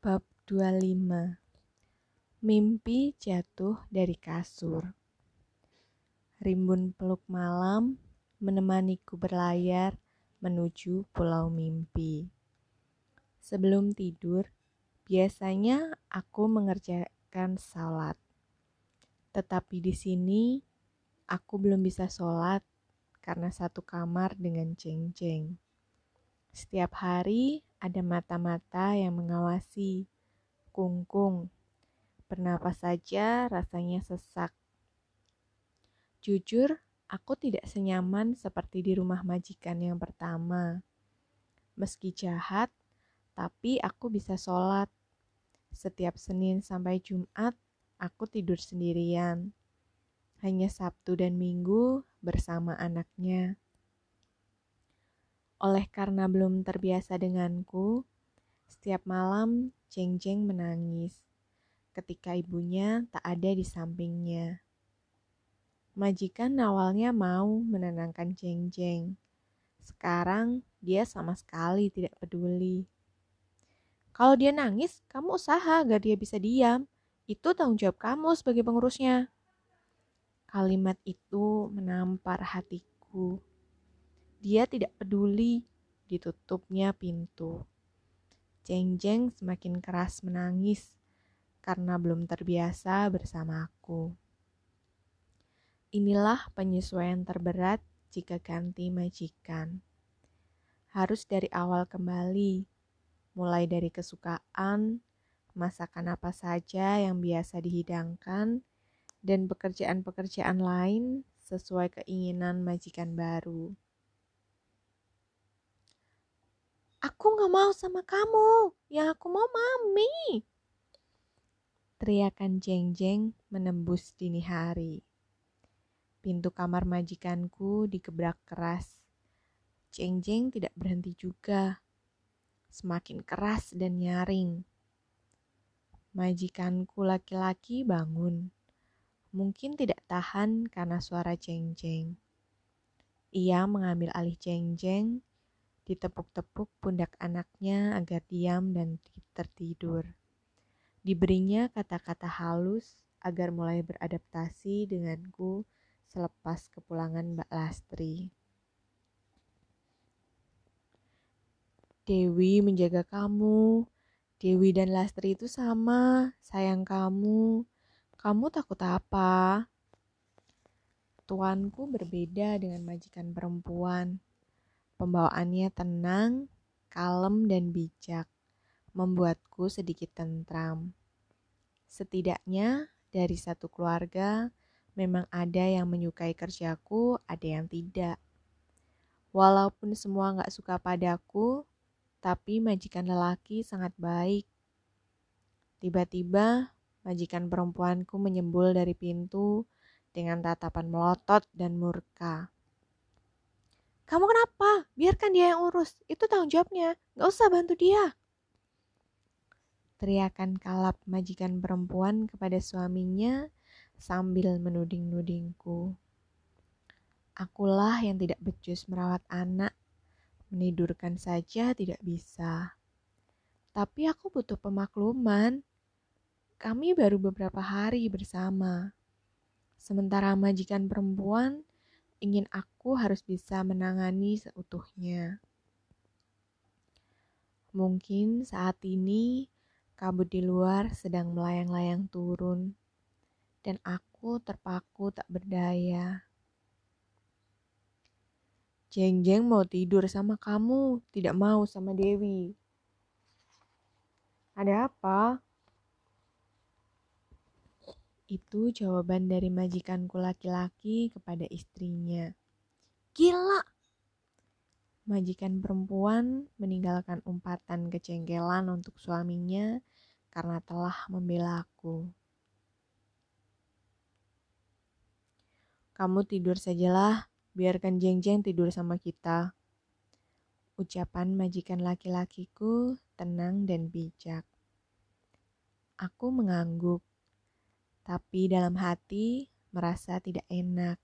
Bab 25 Mimpi jatuh dari kasur Rimbun peluk malam menemaniku berlayar menuju pulau mimpi. Sebelum tidur, biasanya aku mengerjakan salat. Tetapi di sini, aku belum bisa sholat karena satu kamar dengan ceng-ceng. Setiap hari ada mata-mata yang mengawasi. Kungkung. Bernapas saja rasanya sesak. Jujur, aku tidak senyaman seperti di rumah majikan yang pertama. Meski jahat, tapi aku bisa sholat. Setiap Senin sampai Jumat, aku tidur sendirian. Hanya Sabtu dan Minggu bersama anaknya. Oleh karena belum terbiasa denganku, setiap malam Jeng-Jeng menangis ketika ibunya tak ada di sampingnya. Majikan awalnya mau menenangkan Jeng-Jeng. Sekarang dia sama sekali tidak peduli. Kalau dia nangis, kamu usaha agar dia bisa diam. Itu tanggung jawab kamu sebagai pengurusnya. Kalimat itu menampar hatiku. Dia tidak peduli ditutupnya pintu. Jeng-jeng semakin keras menangis karena belum terbiasa bersama aku. Inilah penyesuaian terberat jika ganti majikan. Harus dari awal kembali, mulai dari kesukaan, masakan apa saja yang biasa dihidangkan, dan pekerjaan-pekerjaan lain sesuai keinginan majikan baru. Aku gak mau sama kamu, yang aku mau mami. Teriakan jeng-jeng menembus dini hari. Pintu kamar majikanku dikebrak keras. Jeng-jeng tidak berhenti juga. Semakin keras dan nyaring. Majikanku laki-laki bangun. Mungkin tidak tahan karena suara jeng-jeng. Ia mengambil alih jeng-jeng ditepuk-tepuk pundak anaknya agar diam dan tertidur. Diberinya kata-kata halus agar mulai beradaptasi denganku selepas kepulangan Mbak Lastri. Dewi menjaga kamu. Dewi dan Lastri itu sama, sayang kamu. Kamu takut apa? Tuanku berbeda dengan majikan perempuan. Pembawaannya tenang, kalem, dan bijak, membuatku sedikit tentram. Setidaknya dari satu keluarga, memang ada yang menyukai kerjaku, ada yang tidak. Walaupun semua nggak suka padaku, tapi majikan lelaki sangat baik. Tiba-tiba, majikan perempuanku menyembul dari pintu dengan tatapan melotot dan murka. Kamu kenapa? Biarkan dia yang urus. Itu tanggung jawabnya. Gak usah bantu dia. Teriakan kalap majikan perempuan kepada suaminya sambil menuding-nudingku. Akulah yang tidak becus merawat anak. Menidurkan saja tidak bisa. Tapi aku butuh pemakluman. Kami baru beberapa hari bersama. Sementara majikan perempuan ingin aku harus bisa menangani seutuhnya. Mungkin saat ini kabut di luar sedang melayang-layang turun, dan aku terpaku tak berdaya. Jeng-jeng mau tidur sama kamu, tidak mau sama Dewi. Ada apa? Itu jawaban dari majikanku laki-laki kepada istrinya. Gila! Majikan perempuan meninggalkan umpatan kecengkelan untuk suaminya karena telah membela aku. Kamu tidur sajalah, biarkan Jeng-Jeng tidur sama kita. Ucapan majikan laki-lakiku tenang dan bijak. Aku mengangguk tapi dalam hati merasa tidak enak.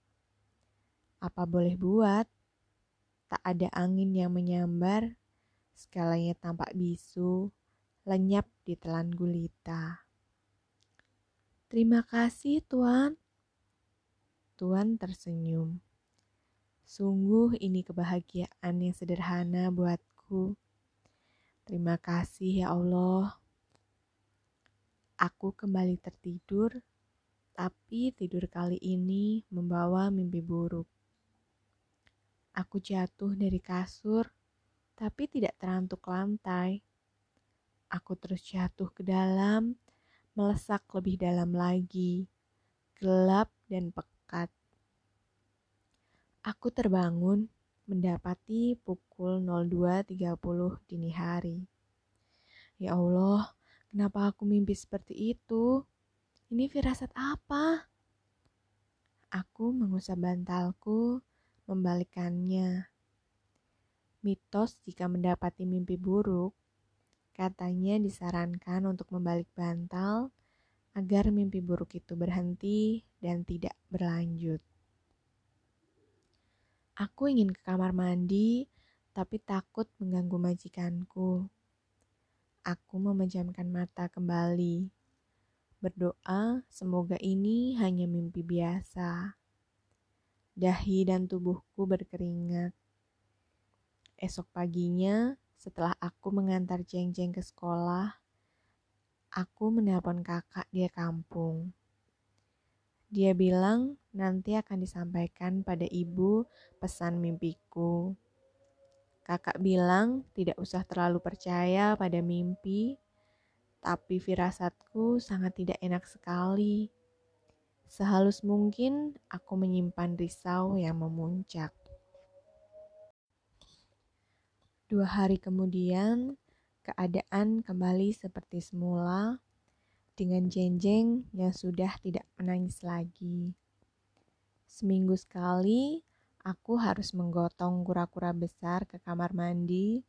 Apa boleh buat? Tak ada angin yang menyambar, segalanya tampak bisu, lenyap di telan gulita. Terima kasih, Tuan. Tuan tersenyum. Sungguh ini kebahagiaan yang sederhana buatku. Terima kasih ya Allah. Aku kembali tertidur, tapi tidur kali ini membawa mimpi buruk. Aku jatuh dari kasur, tapi tidak terantuk lantai. Aku terus jatuh ke dalam, melesak lebih dalam lagi, gelap dan pekat. Aku terbangun mendapati pukul 02.30 dini hari. Ya Allah, kenapa aku mimpi seperti itu? Ini firasat apa? Aku mengusap bantalku, membalikannya. Mitos jika mendapati mimpi buruk, katanya disarankan untuk membalik bantal agar mimpi buruk itu berhenti dan tidak berlanjut. Aku ingin ke kamar mandi, tapi takut mengganggu majikanku. Aku memejamkan mata kembali. Berdoa, semoga ini hanya mimpi biasa dahi dan tubuhku berkeringat. Esok paginya, setelah aku mengantar Jeng-Jeng ke sekolah, aku menelpon kakak dia kampung. Dia bilang nanti akan disampaikan pada ibu pesan mimpiku. Kakak bilang tidak usah terlalu percaya pada mimpi, tapi firasatku sangat tidak enak sekali. Sehalus mungkin aku menyimpan risau yang memuncak. Dua hari kemudian, keadaan kembali seperti semula dengan Jenjeng yang sudah tidak menangis lagi. Seminggu sekali, aku harus menggotong kura-kura besar ke kamar mandi,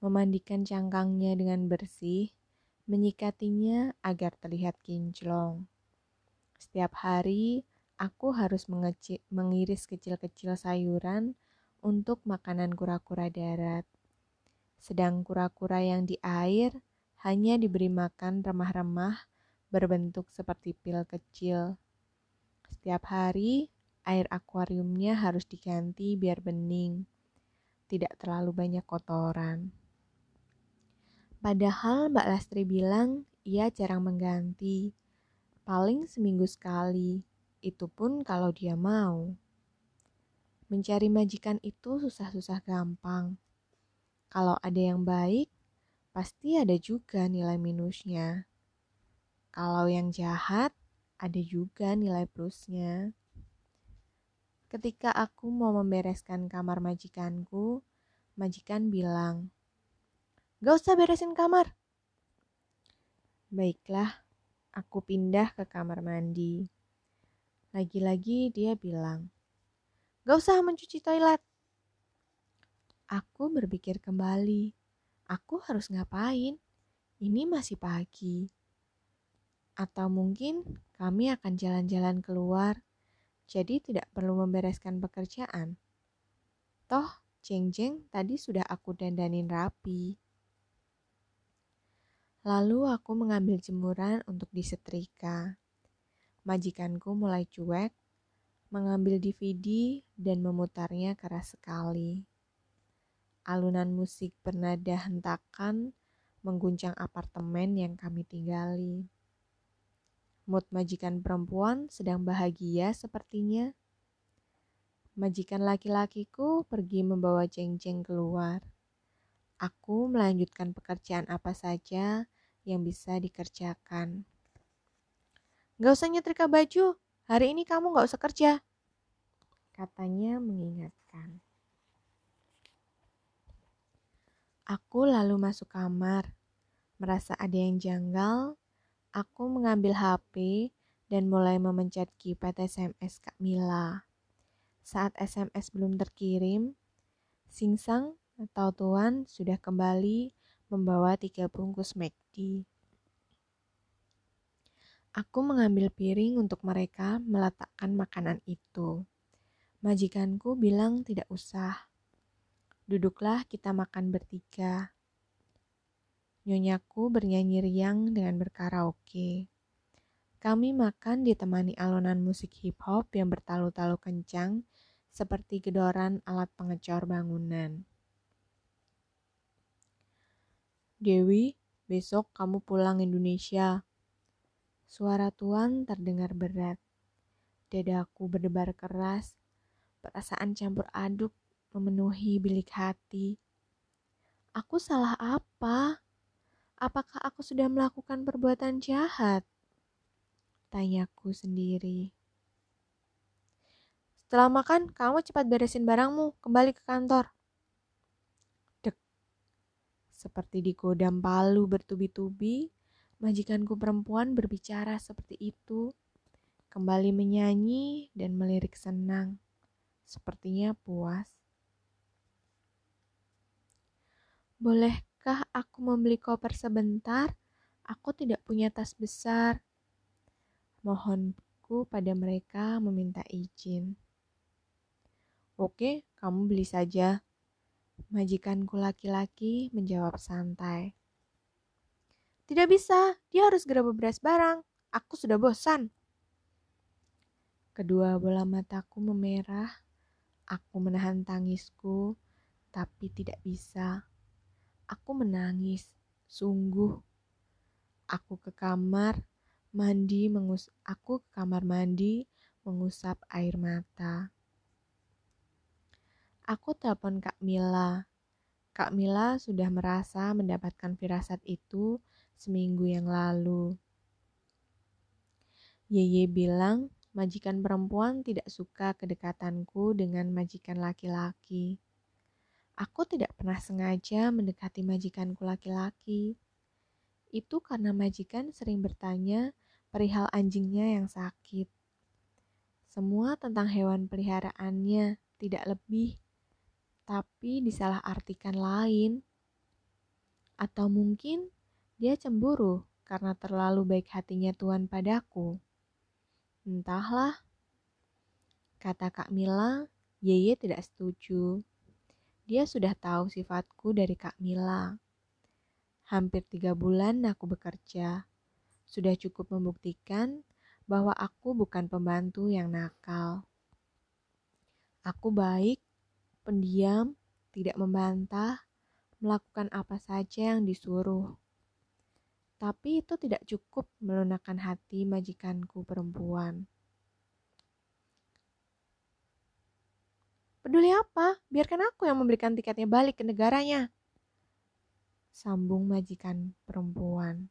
memandikan cangkangnya dengan bersih, menyikatinya agar terlihat kinclong. Setiap hari, aku harus mengiris kecil-kecil sayuran untuk makanan kura-kura darat. Sedang kura-kura yang di air hanya diberi makan remah-remah berbentuk seperti pil kecil. Setiap hari, air akuariumnya harus diganti biar bening, tidak terlalu banyak kotoran. Padahal Mbak Lastri bilang ia jarang mengganti, paling seminggu sekali, itu pun kalau dia mau. Mencari majikan itu susah-susah gampang. Kalau ada yang baik, pasti ada juga nilai minusnya. Kalau yang jahat, ada juga nilai plusnya. Ketika aku mau membereskan kamar majikanku, majikan bilang, Gak usah beresin kamar. Baiklah, Aku pindah ke kamar mandi. Lagi-lagi dia bilang, Gak usah mencuci toilet. Aku berpikir kembali, aku harus ngapain? Ini masih pagi. Atau mungkin kami akan jalan-jalan keluar, jadi tidak perlu membereskan pekerjaan. Toh, Jeng-Jeng tadi sudah aku dandanin rapi. Lalu aku mengambil jemuran untuk disetrika. Majikanku mulai cuek, mengambil DVD dan memutarnya keras sekali. Alunan musik bernada hentakan mengguncang apartemen yang kami tinggali. Mood majikan perempuan sedang bahagia sepertinya. Majikan laki-lakiku pergi membawa ceng-ceng keluar. Aku melanjutkan pekerjaan apa saja yang bisa dikerjakan. Gak usah nyetrika baju, hari ini kamu gak usah kerja. Katanya mengingatkan. Aku lalu masuk kamar. Merasa ada yang janggal, aku mengambil HP dan mulai memencet keypad SMS Kak Mila. Saat SMS belum terkirim, Singsang atau Tuan sudah kembali membawa tiga bungkus McD. Aku mengambil piring untuk mereka meletakkan makanan itu. Majikanku bilang tidak usah. Duduklah kita makan bertiga. Nyonyaku bernyanyi riang dengan berkaraoke. Kami makan ditemani alunan musik hip hop yang bertalu-talu kencang seperti gedoran alat pengecor bangunan. Dewi, besok kamu pulang Indonesia. Suara Tuan terdengar berat. Dadaku berdebar keras, perasaan campur aduk memenuhi bilik hati. Aku salah apa? Apakah aku sudah melakukan perbuatan jahat? Tanyaku sendiri. Setelah makan, kamu cepat beresin barangmu, kembali ke kantor. Seperti di godam palu bertubi-tubi, majikanku perempuan berbicara seperti itu, kembali menyanyi dan melirik senang. Sepertinya puas. Bolehkah aku membeli koper sebentar? Aku tidak punya tas besar. Mohonku pada mereka meminta izin. Oke, kamu beli saja. Majikanku laki-laki menjawab santai. Tidak bisa, dia harus segera beberes barang. Aku sudah bosan. Kedua bola mataku memerah. Aku menahan tangisku, tapi tidak bisa. Aku menangis, sungguh. Aku ke kamar mandi mengus aku ke kamar mandi mengusap air mata. Aku telepon Kak Mila. Kak Mila sudah merasa mendapatkan firasat itu seminggu yang lalu. Yeye bilang majikan perempuan tidak suka kedekatanku dengan majikan laki-laki. Aku tidak pernah sengaja mendekati majikanku laki-laki. Itu karena majikan sering bertanya perihal anjingnya yang sakit. Semua tentang hewan peliharaannya, tidak lebih, tapi disalahartikan lain. Atau mungkin dia cemburu karena terlalu baik hatinya Tuhan padaku. Entahlah. Kata Kak Mila, Yeye tidak setuju. Dia sudah tahu sifatku dari Kak Mila. Hampir tiga bulan aku bekerja. Sudah cukup membuktikan bahwa aku bukan pembantu yang nakal. Aku baik, pendiam, tidak membantah, melakukan apa saja yang disuruh. Tapi itu tidak cukup melunakkan hati majikanku perempuan. Peduli apa? Biarkan aku yang membelikan tiketnya balik ke negaranya. Sambung majikan perempuan.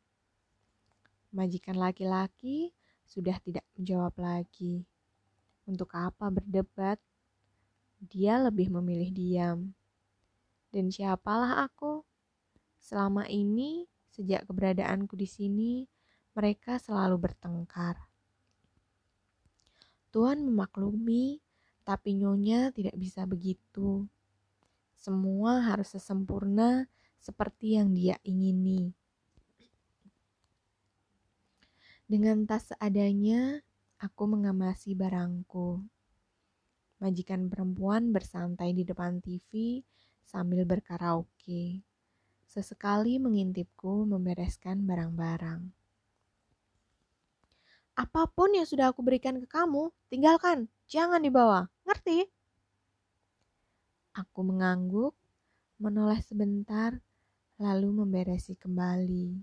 Majikan laki-laki sudah tidak menjawab lagi. Untuk apa berdebat? Dia lebih memilih diam. Dan siapalah aku? Selama ini, sejak keberadaanku di sini, mereka selalu bertengkar. Tuhan memaklumi tapi nyonya tidak bisa begitu. Semua harus sesempurna seperti yang dia ingini. Dengan tas seadanya, aku mengamasi barangku. Majikan perempuan bersantai di depan TV sambil berkaraoke. Sesekali mengintipku membereskan barang-barang. Apa pun yang sudah aku berikan ke kamu, tinggalkan, jangan dibawa. Ngerti? Aku mengangguk, menoleh sebentar, lalu memberesi kembali.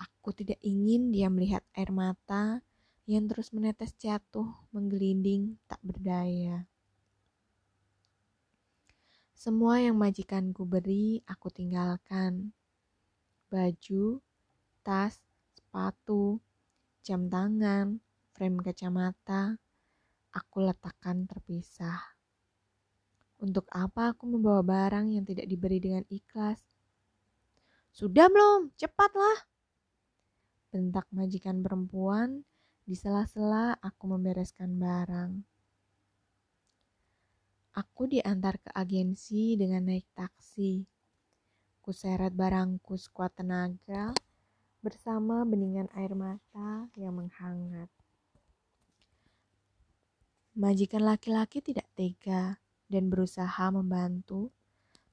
Aku tidak ingin dia melihat air mata yang terus menetes jatuh, menggelinding, tak berdaya. Semua yang majikanku beri, aku tinggalkan. Baju, tas, sepatu, jam tangan, frame kacamata, aku letakkan terpisah. Untuk apa aku membawa barang yang tidak diberi dengan ikhlas? Sudah belum? Cepatlah! Bentak majikan perempuan, di sela-sela aku membereskan barang. Aku diantar ke agensi dengan naik taksi. Kuseret barangku sekuat tenaga, bersama beningan air mata yang menghangat. Majikan laki-laki tidak tega dan berusaha membantu,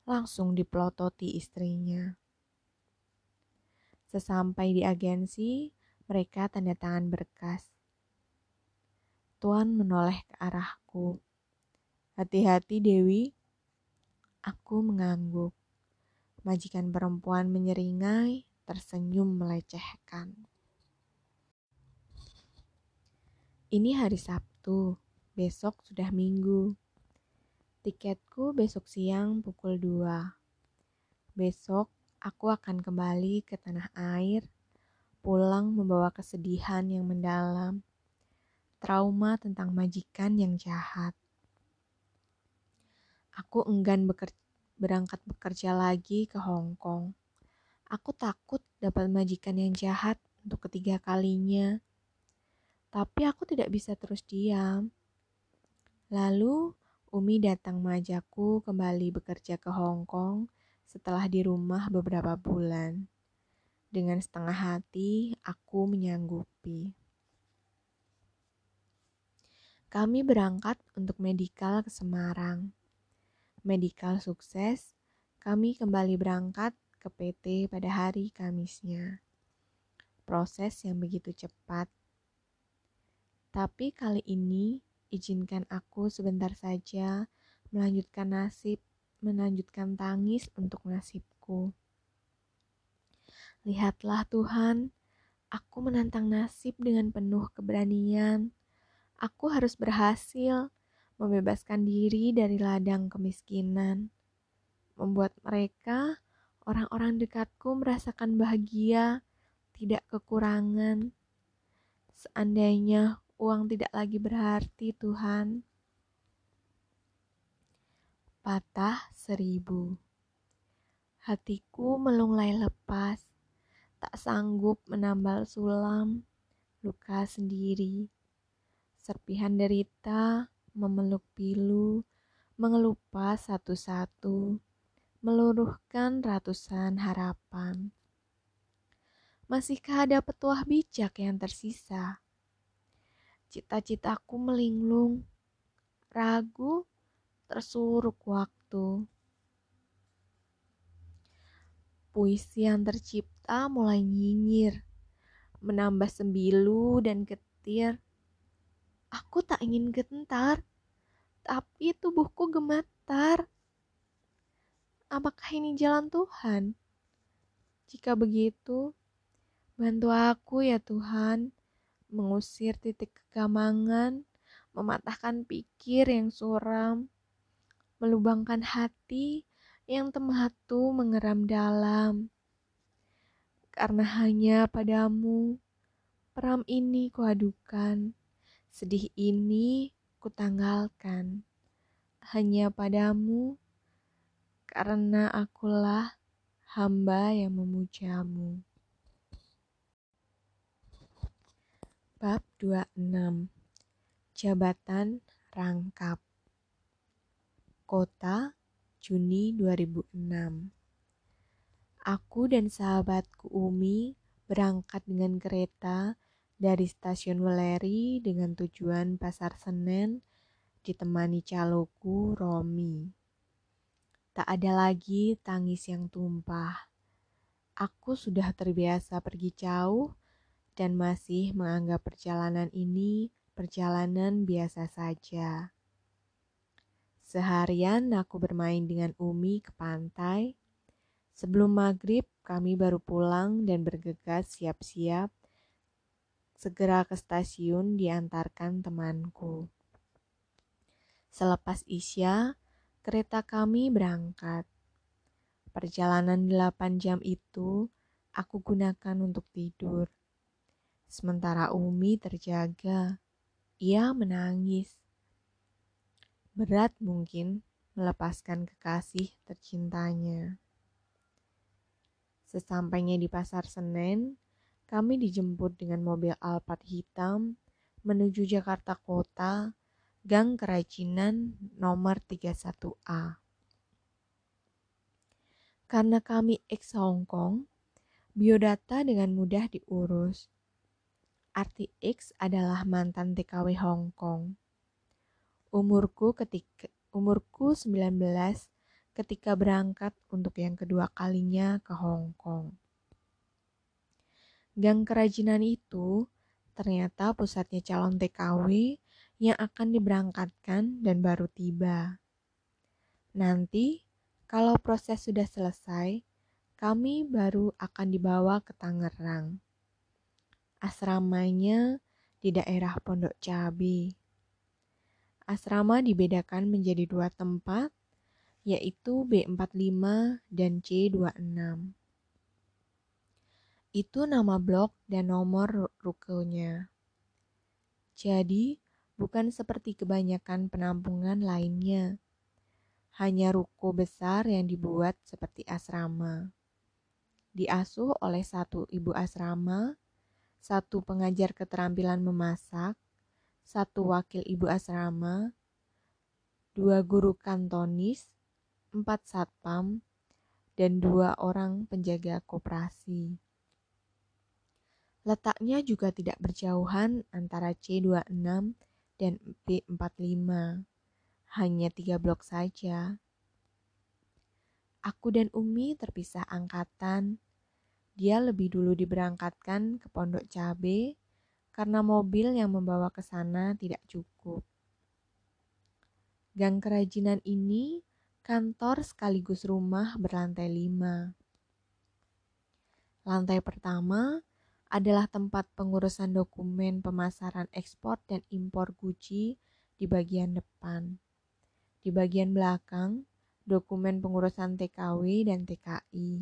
langsung dipelototi istrinya. Sesampai di agensi, mereka tanda tangan berkas. Tuan menoleh ke arahku. Hati-hati Dewi. Aku mengangguk. Majikan perempuan menyeringai, tersenyum melecehkan. Ini hari Sabtu, besok sudah Minggu. Tiketku besok siang pukul 2. Besok aku akan kembali ke tanah air, pulang membawa kesedihan yang mendalam, trauma tentang majikan yang jahat. Aku enggan beker berangkat bekerja lagi ke Hong Kong. Aku takut dapat majikan yang jahat untuk ketiga kalinya. Tapi aku tidak bisa terus diam. Lalu Umi datang mengajakku kembali bekerja ke Hong Kong setelah di rumah beberapa bulan. Dengan setengah hati, aku menyanggupi. Kami berangkat untuk medikal ke Semarang medikal sukses, kami kembali berangkat ke PT pada hari Kamisnya. Proses yang begitu cepat. Tapi kali ini, izinkan aku sebentar saja melanjutkan nasib, melanjutkan tangis untuk nasibku. Lihatlah Tuhan, aku menantang nasib dengan penuh keberanian. Aku harus berhasil membebaskan diri dari ladang kemiskinan, membuat mereka, orang-orang dekatku, merasakan bahagia, tidak kekurangan. Seandainya uang tidak lagi berarti, Tuhan. Patah seribu. Hatiku melunglai lepas, tak sanggup menambal sulam, luka sendiri. Serpihan derita memeluk pilu, mengelupas satu-satu, meluruhkan ratusan harapan. Masihkah ada petuah bijak yang tersisa? Cita-citaku melinglung, ragu, tersuruk waktu. Puisi yang tercipta mulai nyinyir, menambah sembilu dan getir. Aku tak ingin gentar, tapi tubuhku gemetar. Apakah ini jalan Tuhan? Jika begitu, bantu aku ya Tuhan, mengusir titik kegamangan, mematahkan pikir yang suram, melubangkan hati yang tematu mengeram dalam. Karena hanya padamu, peram ini kuadukan, sedih ini kutanggalkan. Hanya padamu, karena akulah hamba yang memujamu. Bab 26 Jabatan Rangkap. Kota Juni 2006 Aku dan sahabatku Umi berangkat dengan kereta dari stasiun Weleri dengan tujuan Pasar Senen ditemani caloku Romi. Tak ada lagi tangis yang tumpah. Aku sudah terbiasa pergi jauh dan masih menganggap perjalanan ini perjalanan biasa saja. Seharian aku bermain dengan Umi ke pantai. Sebelum maghrib, kami baru pulang dan bergegas siap-siap segera ke stasiun diantarkan temanku. Selepas Isya, kereta kami berangkat. Perjalanan delapan jam itu aku gunakan untuk tidur. Sementara Umi terjaga, ia menangis. Berat mungkin melepaskan kekasih tercintanya. Sesampainya di pasar Senen, kami dijemput dengan mobil Alphard hitam menuju Jakarta Kota, Gang Kerajinan nomor 31A. Karena kami ex Hong Kong, biodata dengan mudah diurus. Arti X adalah mantan TKW Hong Kong. Umurku ketika umurku 19 ketika berangkat untuk yang kedua kalinya ke Hong Kong. Gang kerajinan itu ternyata pusatnya calon TKW yang akan diberangkatkan dan baru tiba. Nanti, kalau proses sudah selesai, kami baru akan dibawa ke Tangerang. Asramanya di daerah Pondok Cabe. Asrama dibedakan menjadi dua tempat, yaitu B45 dan C26. Itu nama blok dan nomor rukonya. Jadi, bukan seperti kebanyakan penampungan lainnya. Hanya ruko besar yang dibuat seperti asrama diasuh oleh satu ibu asrama, satu pengajar keterampilan memasak, satu wakil ibu asrama, dua guru kantonis, empat satpam, dan dua orang penjaga koperasi. Letaknya juga tidak berjauhan antara C26 dan B45, hanya tiga blok saja. Aku dan Umi terpisah angkatan. Dia lebih dulu diberangkatkan ke Pondok Cabe karena mobil yang membawa ke sana tidak cukup. Gang kerajinan ini kantor sekaligus rumah berlantai lima. Lantai pertama adalah tempat pengurusan dokumen pemasaran ekspor dan impor Gucci di bagian depan. Di bagian belakang dokumen pengurusan TKW dan TKI.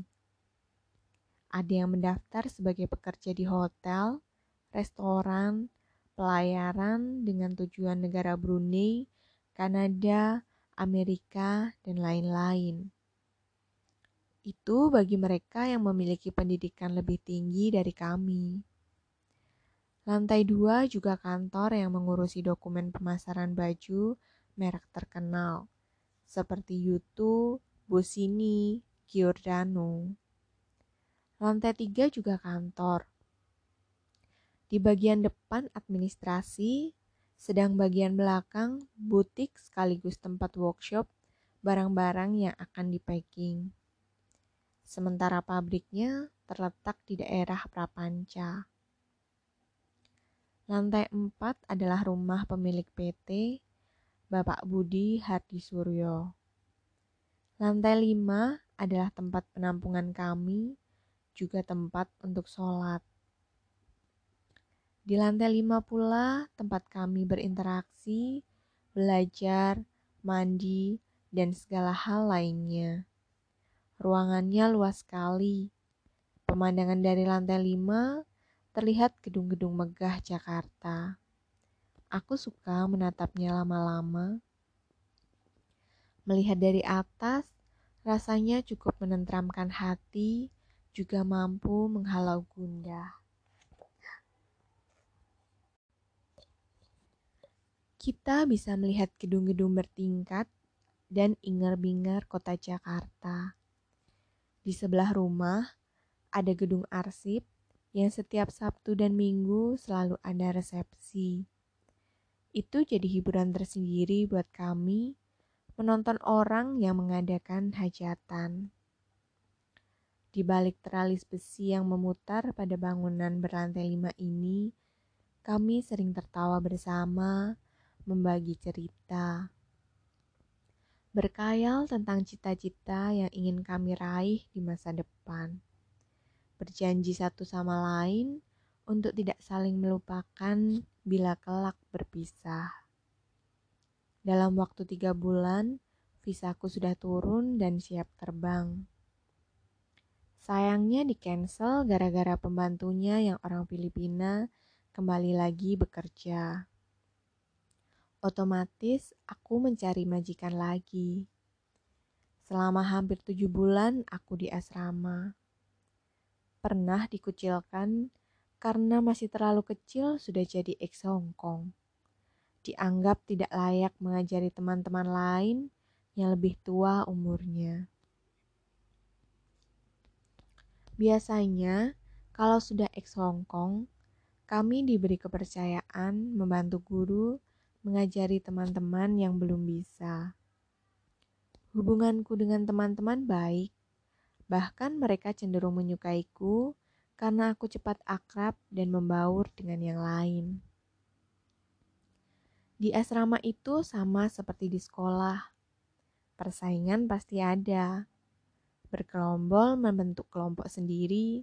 Ada yang mendaftar sebagai pekerja di hotel, restoran, pelayaran dengan tujuan negara Brunei, Kanada, Amerika, dan lain-lain. Itu bagi mereka yang memiliki pendidikan lebih tinggi dari kami. Lantai dua juga kantor yang mengurusi dokumen pemasaran baju merek terkenal seperti Yutu, Bosini, Giordano. Lantai tiga juga kantor. Di bagian depan administrasi, sedang bagian belakang butik sekaligus tempat workshop barang-barang yang akan dipacking. Sementara pabriknya terletak di daerah Prapanca. Lantai 4 adalah rumah pemilik PT Bapak Budi Hardi Suryo. Lantai lima adalah tempat penampungan kami, juga tempat untuk sholat. Di lantai lima pula tempat kami berinteraksi, belajar, mandi, dan segala hal lainnya. Ruangannya luas sekali. Pemandangan dari lantai lima terlihat gedung-gedung megah Jakarta. Aku suka menatapnya lama-lama. Melihat dari atas, rasanya cukup menenteramkan hati, juga mampu menghalau gundah. Kita bisa melihat gedung-gedung bertingkat dan ingar-bingar kota Jakarta. Di sebelah rumah ada gedung arsip yang setiap Sabtu dan Minggu selalu ada resepsi. Itu jadi hiburan tersendiri buat kami menonton orang yang mengadakan hajatan. Di balik teralis besi yang memutar pada bangunan berlantai lima ini, kami sering tertawa bersama, membagi cerita. Berkayal tentang cita-cita yang ingin kami raih di masa depan. Berjanji satu sama lain untuk tidak saling melupakan bila kelak berpisah. Dalam waktu tiga bulan, visaku sudah turun dan siap terbang. Sayangnya di cancel gara-gara pembantunya yang orang Filipina kembali lagi bekerja. Otomatis aku mencari majikan lagi. Selama hampir tujuh bulan aku di asrama. Pernah dikucilkan karena masih terlalu kecil sudah jadi ex Hong Kong. Dianggap tidak layak mengajari teman-teman lain yang lebih tua umurnya. Biasanya, kalau sudah ex Hong Kong, kami diberi kepercayaan membantu guru mengajari teman-teman yang belum bisa. Hubunganku dengan teman-teman baik, bahkan mereka cenderung menyukaiku karena aku cepat akrab dan membaur dengan yang lain. Di asrama itu sama seperti di sekolah. Persaingan pasti ada. Berkelompok membentuk kelompok sendiri,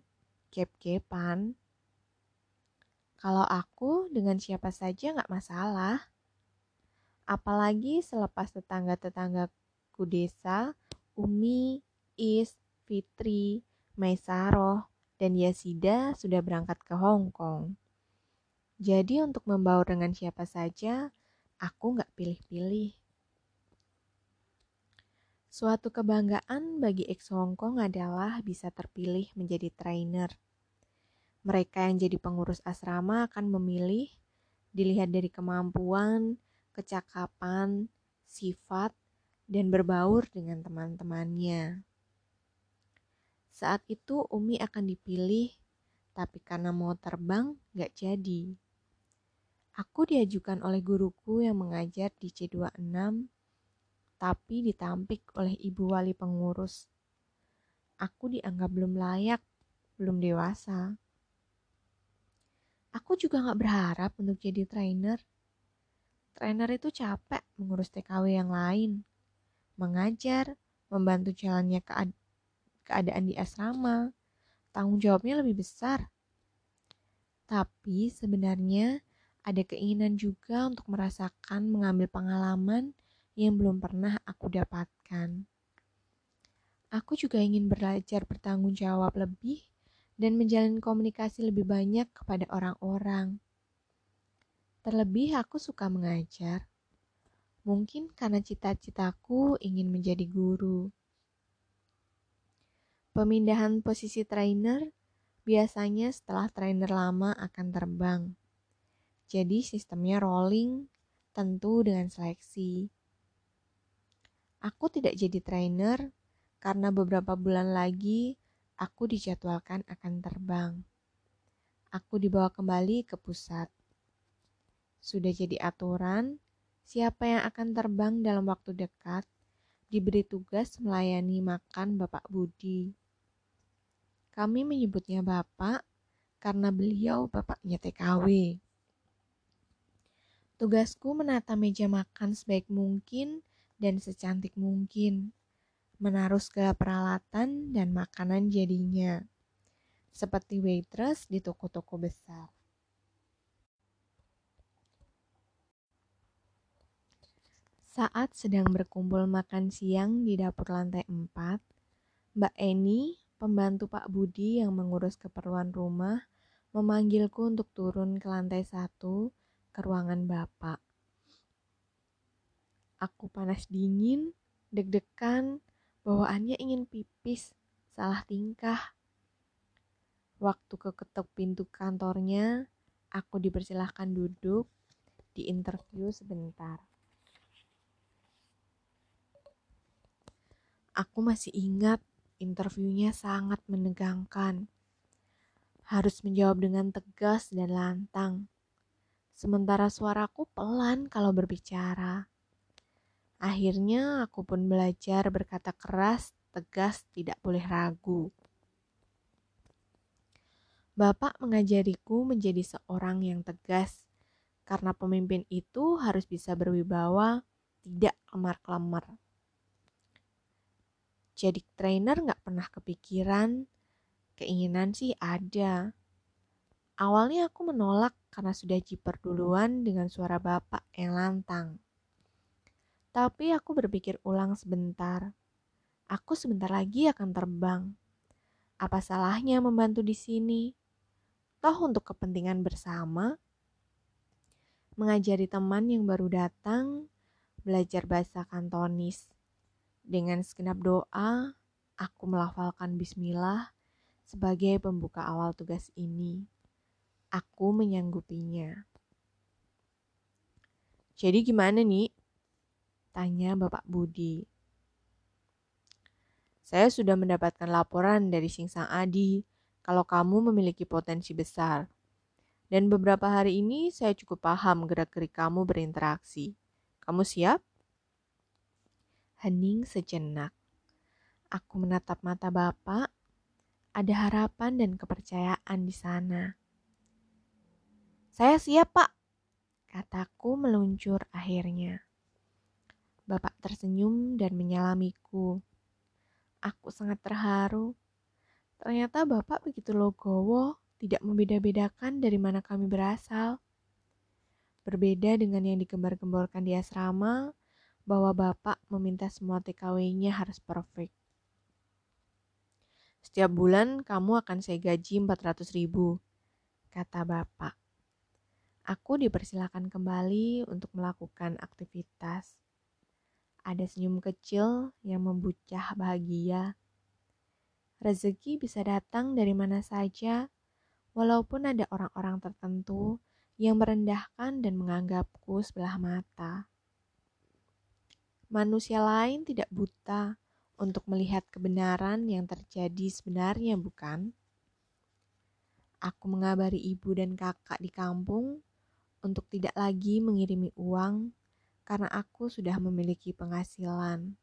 gap-gapan. Kalau aku dengan siapa saja nggak masalah. Apalagi selepas tetangga-tetanggaku desa, Umi, Is, Fitri, Maisaroh, dan Yasida sudah berangkat ke Hong Kong. Jadi untuk membaur dengan siapa saja, aku nggak pilih-pilih. Suatu kebanggaan bagi ex Hong Kong adalah bisa terpilih menjadi trainer. Mereka yang jadi pengurus asrama akan memilih dilihat dari kemampuan, kecakapan, sifat, dan berbaur dengan teman-temannya. Saat itu Umi akan dipilih, tapi karena mau terbang gak jadi. Aku diajukan oleh guruku yang mengajar di C26 tapi ditampik oleh ibu wali pengurus. Aku dianggap belum layak, belum dewasa. Aku juga gak berharap untuk jadi trainer. Trainer itu capek mengurus TKW yang lain, mengajar, membantu jalannya kead keadaan di asrama. Tanggung jawabnya lebih besar. Tapi sebenarnya ada keinginan juga untuk merasakan mengambil pengalaman yang belum pernah aku dapatkan. Aku juga ingin belajar bertanggung jawab lebih dan menjalin komunikasi lebih banyak kepada orang-orang. Terlebih aku suka mengajar. Mungkin karena cita-citaku ingin menjadi guru. Pemindahan posisi trainer biasanya setelah trainer lama akan terbang. Jadi sistemnya rolling, tentu dengan seleksi. Aku tidak jadi trainer karena beberapa bulan lagi aku dijadwalkan akan terbang. Aku dibawa kembali ke pusat. Sudah jadi aturan, siapa yang akan terbang dalam waktu dekat diberi tugas melayani makan Bapak Budi. Kami menyebutnya Bapak karena beliau bapaknya TKW. Tugasku menata meja makan sebaik mungkin dan secantik mungkin, menaruh segala peralatan dan makanan jadinya, seperti waitress di toko-toko besar. Saat sedang berkumpul makan siang di dapur lantai 4, Mbak Eni, pembantu Pak Budi yang mengurus keperluan rumah, memanggilku untuk turun ke lantai satu ke ruangan Bapak. Aku panas dingin, deg-degan, bawaannya ingin pipis, salah tingkah. Waktu keketuk pintu kantornya, aku dipersilahkan duduk di interview sebentar. Aku masih ingat interviewnya sangat menegangkan. Harus menjawab dengan tegas dan lantang. Sementara suaraku pelan kalau berbicara. Akhirnya aku pun belajar berkata keras, tegas, tidak boleh ragu. Bapak mengajariku menjadi seorang yang tegas, karena pemimpin itu harus bisa berwibawa, tidak lemar-lemar. Jadi trainer gak pernah kepikiran, keinginan sih ada. Awalnya aku menolak karena sudah jiper duluan dengan suara bapak yang lantang. Tapi aku berpikir ulang sebentar. Aku sebentar lagi akan terbang. Apa salahnya membantu di sini? Toh untuk kepentingan bersama. Mengajari teman yang baru datang, belajar bahasa kantonis. Dengan segenap doa, aku melafalkan bismillah sebagai pembuka awal tugas ini. Aku menyanggupinya. Jadi gimana nih? Tanya Bapak Budi. Saya sudah mendapatkan laporan dari Sing Sang Adi kalau kamu memiliki potensi besar. Dan beberapa hari ini saya cukup paham gerak-gerik kamu berinteraksi. Kamu siap? Hening sejenak. Aku menatap mata Bapak. ada harapan dan kepercayaan di sana. Saya siap, Pak, kataku meluncur akhirnya. Bapak tersenyum dan menyalamiku. Aku sangat terharu. Ternyata Bapak begitu logowo, tidak membeda-bedakan dari mana kami berasal. Berbeda dengan yang digembar-gemborkan di asrama, bahwa Bapak meminta semua TKW-nya harus perfect. Setiap bulan kamu akan saya gaji 400 ribu, kata Bapak. Aku dipersilakan kembali untuk melakukan aktivitas. Ada senyum kecil yang membucah bahagia. Rezeki bisa datang dari mana saja, walaupun ada orang-orang tertentu yang merendahkan dan menganggapku sebelah mata. Manusia lain tidak buta untuk melihat kebenaran yang terjadi sebenarnya, bukan? Aku mengabari ibu dan kakak di kampung untuk tidak lagi mengirimi uang karena aku sudah memiliki penghasilan.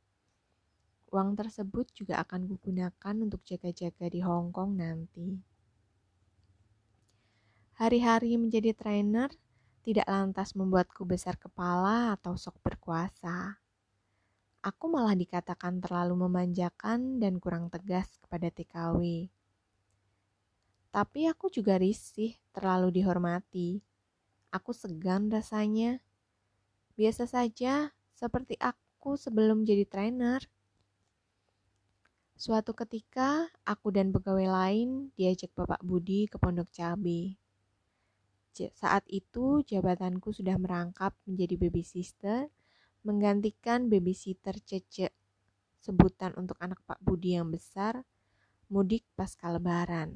Uang tersebut juga akan kugunakan untuk jaga-jaga di Hong Kong nanti. Hari-hari menjadi trainer tidak lantas membuatku besar kepala atau sok berkuasa. Aku malah dikatakan terlalu memanjakan dan kurang tegas kepada TKW. Tapi aku juga risih terlalu dihormati Aku segan rasanya. Biasa saja, seperti aku sebelum jadi trainer. Suatu ketika, aku dan pegawai lain diajak Bapak Budi ke Pondok Cabe. Saat itu, jabatanku sudah merangkap menjadi baby sister, menggantikan babysitter Cece, sebutan untuk anak Pak Budi yang besar, mudik pasca lebaran.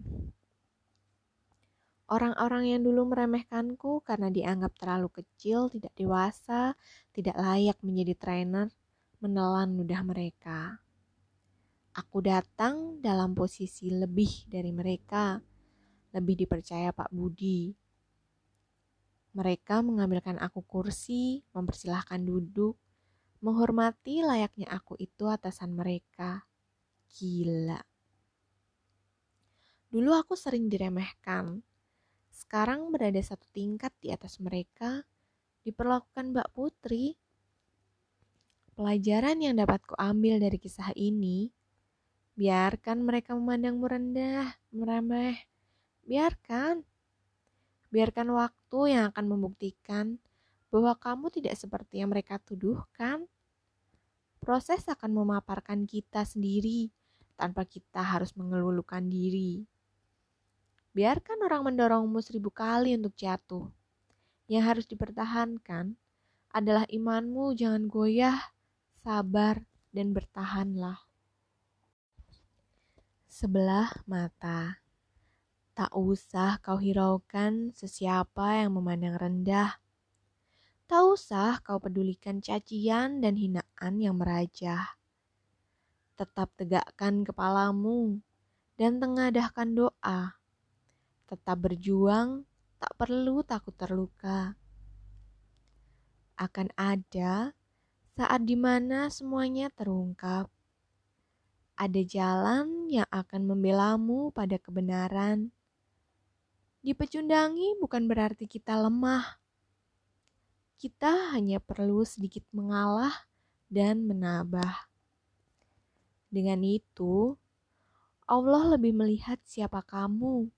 Orang-orang yang dulu meremehkanku karena dianggap terlalu kecil, tidak dewasa, tidak layak menjadi trainer, menelan ludah mereka. Aku datang dalam posisi lebih dari mereka, lebih dipercaya Pak Budi. Mereka mengambilkan aku kursi, mempersilahkan duduk, menghormati layaknya aku itu atasan mereka. Gila. Dulu aku sering diremehkan, sekarang berada satu tingkat di atas mereka, diperlakukan Mbak Putri. Pelajaran yang dapat kuambil dari kisah ini, biarkan mereka memandangmu rendah, meremeh. Biarkan. Biarkan waktu yang akan membuktikan bahwa kamu tidak seperti yang mereka tuduhkan. Proses akan memaparkan kita sendiri tanpa kita harus mengelulukan diri. Biarkan orang mendorongmu seribu kali untuk jatuh. Yang harus dipertahankan adalah imanmu jangan goyah, sabar, dan bertahanlah. Sebelah mata. Tak usah kau hiraukan sesiapa yang memandang rendah. Tak usah kau pedulikan cacian dan hinaan yang merajah. Tetap tegakkan kepalamu dan tengadahkan doa Tetap berjuang, tak perlu takut terluka. Akan ada saat di mana semuanya terungkap. Ada jalan yang akan membelamu pada kebenaran. Dipecundangi bukan berarti kita lemah. Kita hanya perlu sedikit mengalah dan menabah. Dengan itu, Allah lebih melihat siapa kamu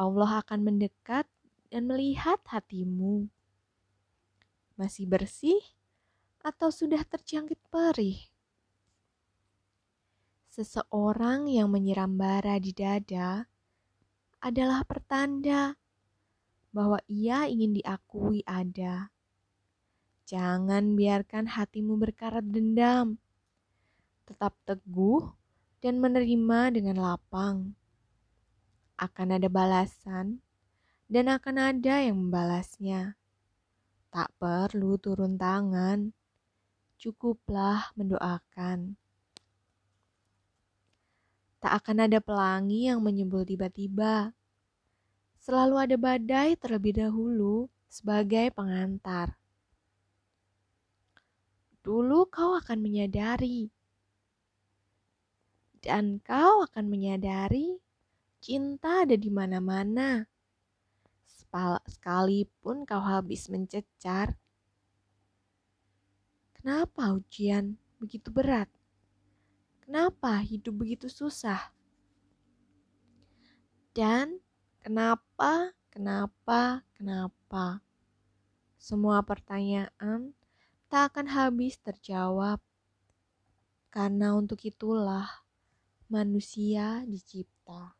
Allah akan mendekat dan melihat hatimu. Masih bersih atau sudah terjangkit perih? Seseorang yang menyiram bara di dada adalah pertanda bahwa ia ingin diakui ada. Jangan biarkan hatimu berkarat dendam. Tetap teguh dan menerima dengan lapang akan ada balasan dan akan ada yang membalasnya. Tak perlu turun tangan, cukuplah mendoakan. Tak akan ada pelangi yang menyembul tiba-tiba. Selalu ada badai terlebih dahulu sebagai pengantar. Dulu kau akan menyadari dan kau akan menyadari cinta ada di mana-mana. Sekalipun kau habis mencecar, kenapa ujian begitu berat? Kenapa hidup begitu susah? Dan kenapa, kenapa, kenapa? Semua pertanyaan tak akan habis terjawab. Karena untuk itulah manusia dicipta.